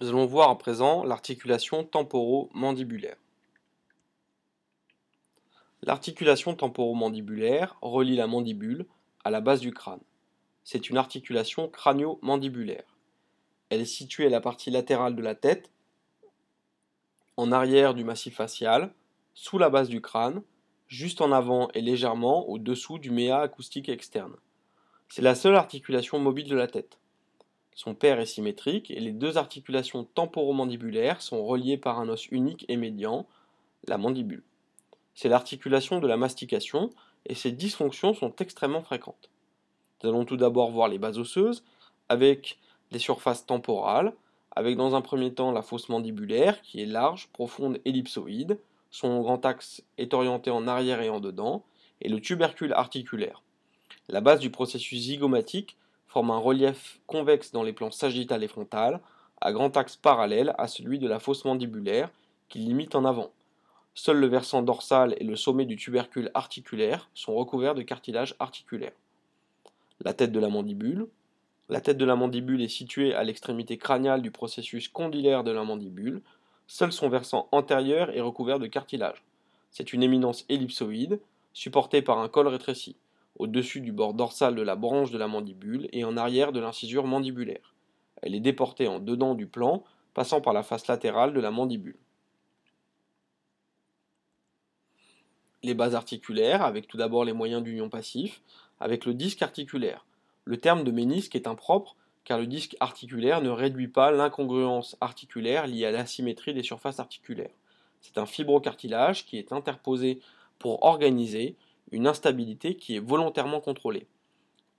Nous allons voir à présent l'articulation temporomandibulaire. L'articulation temporomandibulaire relie la mandibule à la base du crâne. C'est une articulation crânio-mandibulaire. Elle est située à la partie latérale de la tête, en arrière du massif facial, sous la base du crâne, juste en avant et légèrement au-dessous du méa acoustique externe. C'est la seule articulation mobile de la tête. Son père est symétrique et les deux articulations temporomandibulaires sont reliées par un os unique et médian, la mandibule. C'est l'articulation de la mastication et ses dysfonctions sont extrêmement fréquentes. Nous allons tout d'abord voir les bases osseuses avec les surfaces temporales, avec dans un premier temps la fosse mandibulaire qui est large, profonde, ellipsoïde. Son grand axe est orienté en arrière et en dedans, et le tubercule articulaire. La base du processus zygomatique forme un relief convexe dans les plans sagittal et frontal, à grand axe parallèle à celui de la fosse mandibulaire, qui limite en avant. Seul le versant dorsal et le sommet du tubercule articulaire sont recouverts de cartilage articulaire. La tête de la mandibule. La tête de la mandibule est située à l'extrémité crâniale du processus condylaire de la mandibule. Seul son versant antérieur est recouvert de cartilage. C'est une éminence ellipsoïde, supportée par un col rétréci au-dessus du bord dorsal de la branche de la mandibule et en arrière de l'incisure mandibulaire. Elle est déportée en dedans du plan, passant par la face latérale de la mandibule. Les bases articulaires, avec tout d'abord les moyens d'union passif, avec le disque articulaire. Le terme de ménisque est impropre car le disque articulaire ne réduit pas l'incongruence articulaire liée à l'asymétrie des surfaces articulaires. C'est un fibrocartilage qui est interposé pour organiser une instabilité qui est volontairement contrôlée.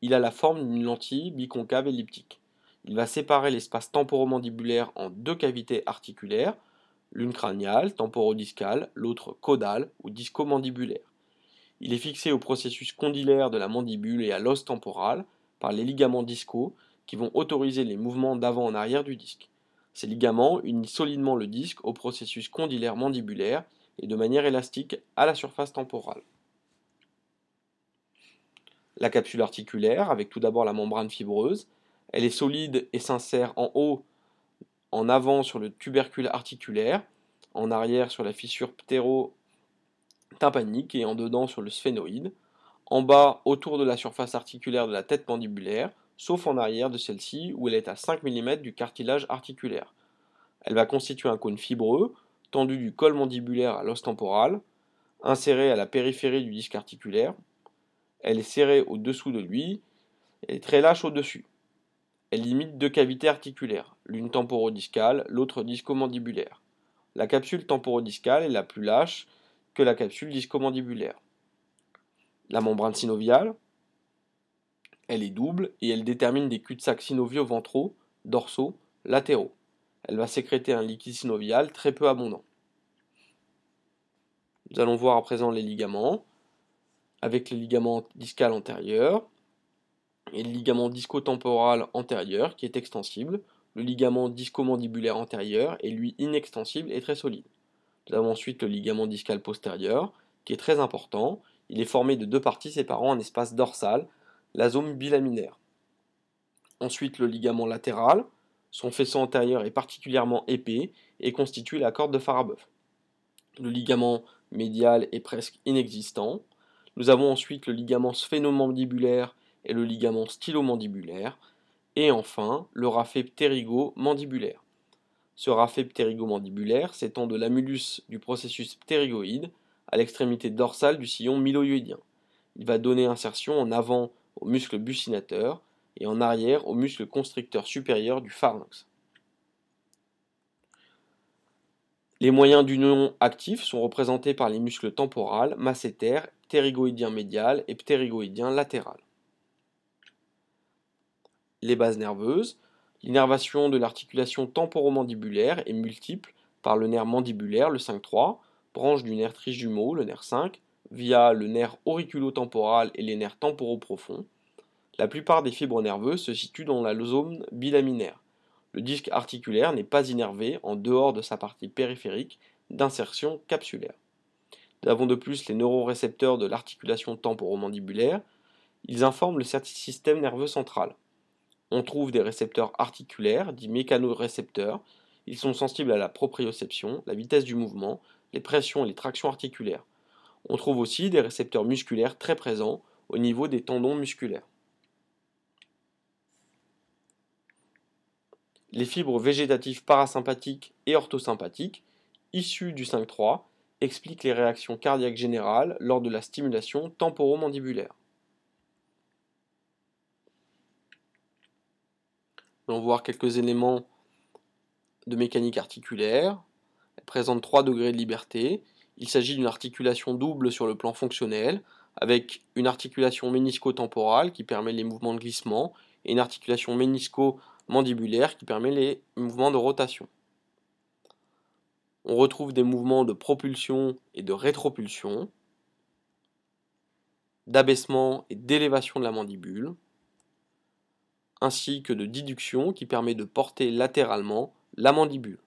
Il a la forme d'une lentille biconcave elliptique. Il va séparer l'espace temporomandibulaire en deux cavités articulaires, l'une crâniale, temporodiscale, l'autre caudale ou discomandibulaire. Il est fixé au processus condylaire de la mandibule et à l'os temporal par les ligaments discaux qui vont autoriser les mouvements d'avant en arrière du disque. Ces ligaments unissent solidement le disque au processus condylaire mandibulaire et de manière élastique à la surface temporale la capsule articulaire, avec tout d'abord la membrane fibreuse. Elle est solide et s'insère en haut, en avant sur le tubercule articulaire, en arrière sur la fissure ptéro-tympanique et en dedans sur le sphénoïde, en bas autour de la surface articulaire de la tête mandibulaire, sauf en arrière de celle-ci où elle est à 5 mm du cartilage articulaire. Elle va constituer un cône fibreux, tendu du col mandibulaire à l'os temporal, inséré à la périphérie du disque articulaire, elle est serrée au-dessous de lui et très lâche au-dessus. Elle limite deux cavités articulaires, l'une temporodiscale, l'autre discomandibulaire. La capsule temporodiscale est la plus lâche que la capsule discomandibulaire. La membrane synoviale, elle est double et elle détermine des cul-de-sac synoviaux ventraux, dorsaux, latéraux. Elle va sécréter un liquide synovial très peu abondant. Nous allons voir à présent les ligaments avec le ligament discal antérieur et le ligament discotemporal antérieur qui est extensible. Le ligament discomandibulaire antérieur est lui inextensible et très solide. Nous avons ensuite le ligament discal postérieur qui est très important. Il est formé de deux parties séparant un espace dorsal, la zone bilaminaire. Ensuite le ligament latéral, son faisceau antérieur est particulièrement épais et constitue la corde de Farabeuf. Le ligament médial est presque inexistant. Nous avons ensuite le ligament sphénomandibulaire et le ligament stylomandibulaire, et enfin le rafet ptérygo-mandibulaire. Ce rafet ptérygo-mandibulaire s'étend de l'amulus du processus ptérygoïde à l'extrémité dorsale du sillon mylohyoïdien. Il va donner insertion en avant au muscle buccinateur et en arrière au muscle constricteur supérieur du pharynx. Les moyens d'union actifs sont représentés par les muscles temporales, masséter, ptérygoïdien médial et ptérygoïdien latéral. Les bases nerveuses. L'innervation de l'articulation temporomandibulaire est multiple par le nerf mandibulaire, le 5-3, branche du nerf trijumeau, le nerf 5, via le nerf auriculotemporal et les nerfs temporaux profonds. La plupart des fibres nerveuses se situent dans la zone bilaminaire. Le disque articulaire n'est pas innervé en dehors de sa partie périphérique d'insertion capsulaire. Nous avons de plus les neurorécepteurs de l'articulation temporomandibulaire. Ils informent le système nerveux central. On trouve des récepteurs articulaires, dits mécanorécepteurs. Ils sont sensibles à la proprioception, la vitesse du mouvement, les pressions et les tractions articulaires. On trouve aussi des récepteurs musculaires très présents au niveau des tendons musculaires. Les fibres végétatives parasympathiques et orthosympathiques, issues du 5-3, expliquent les réactions cardiaques générales lors de la stimulation temporomandibulaire. On va voir quelques éléments de mécanique articulaire. Elle présente 3 degrés de liberté. Il s'agit d'une articulation double sur le plan fonctionnel, avec une articulation ménisco-temporale qui permet les mouvements de glissement et une articulation ménisco-mandibulaire qui permet les mouvements de rotation. On retrouve des mouvements de propulsion et de rétropulsion, d'abaissement et d'élévation de la mandibule, ainsi que de déduction qui permet de porter latéralement la mandibule.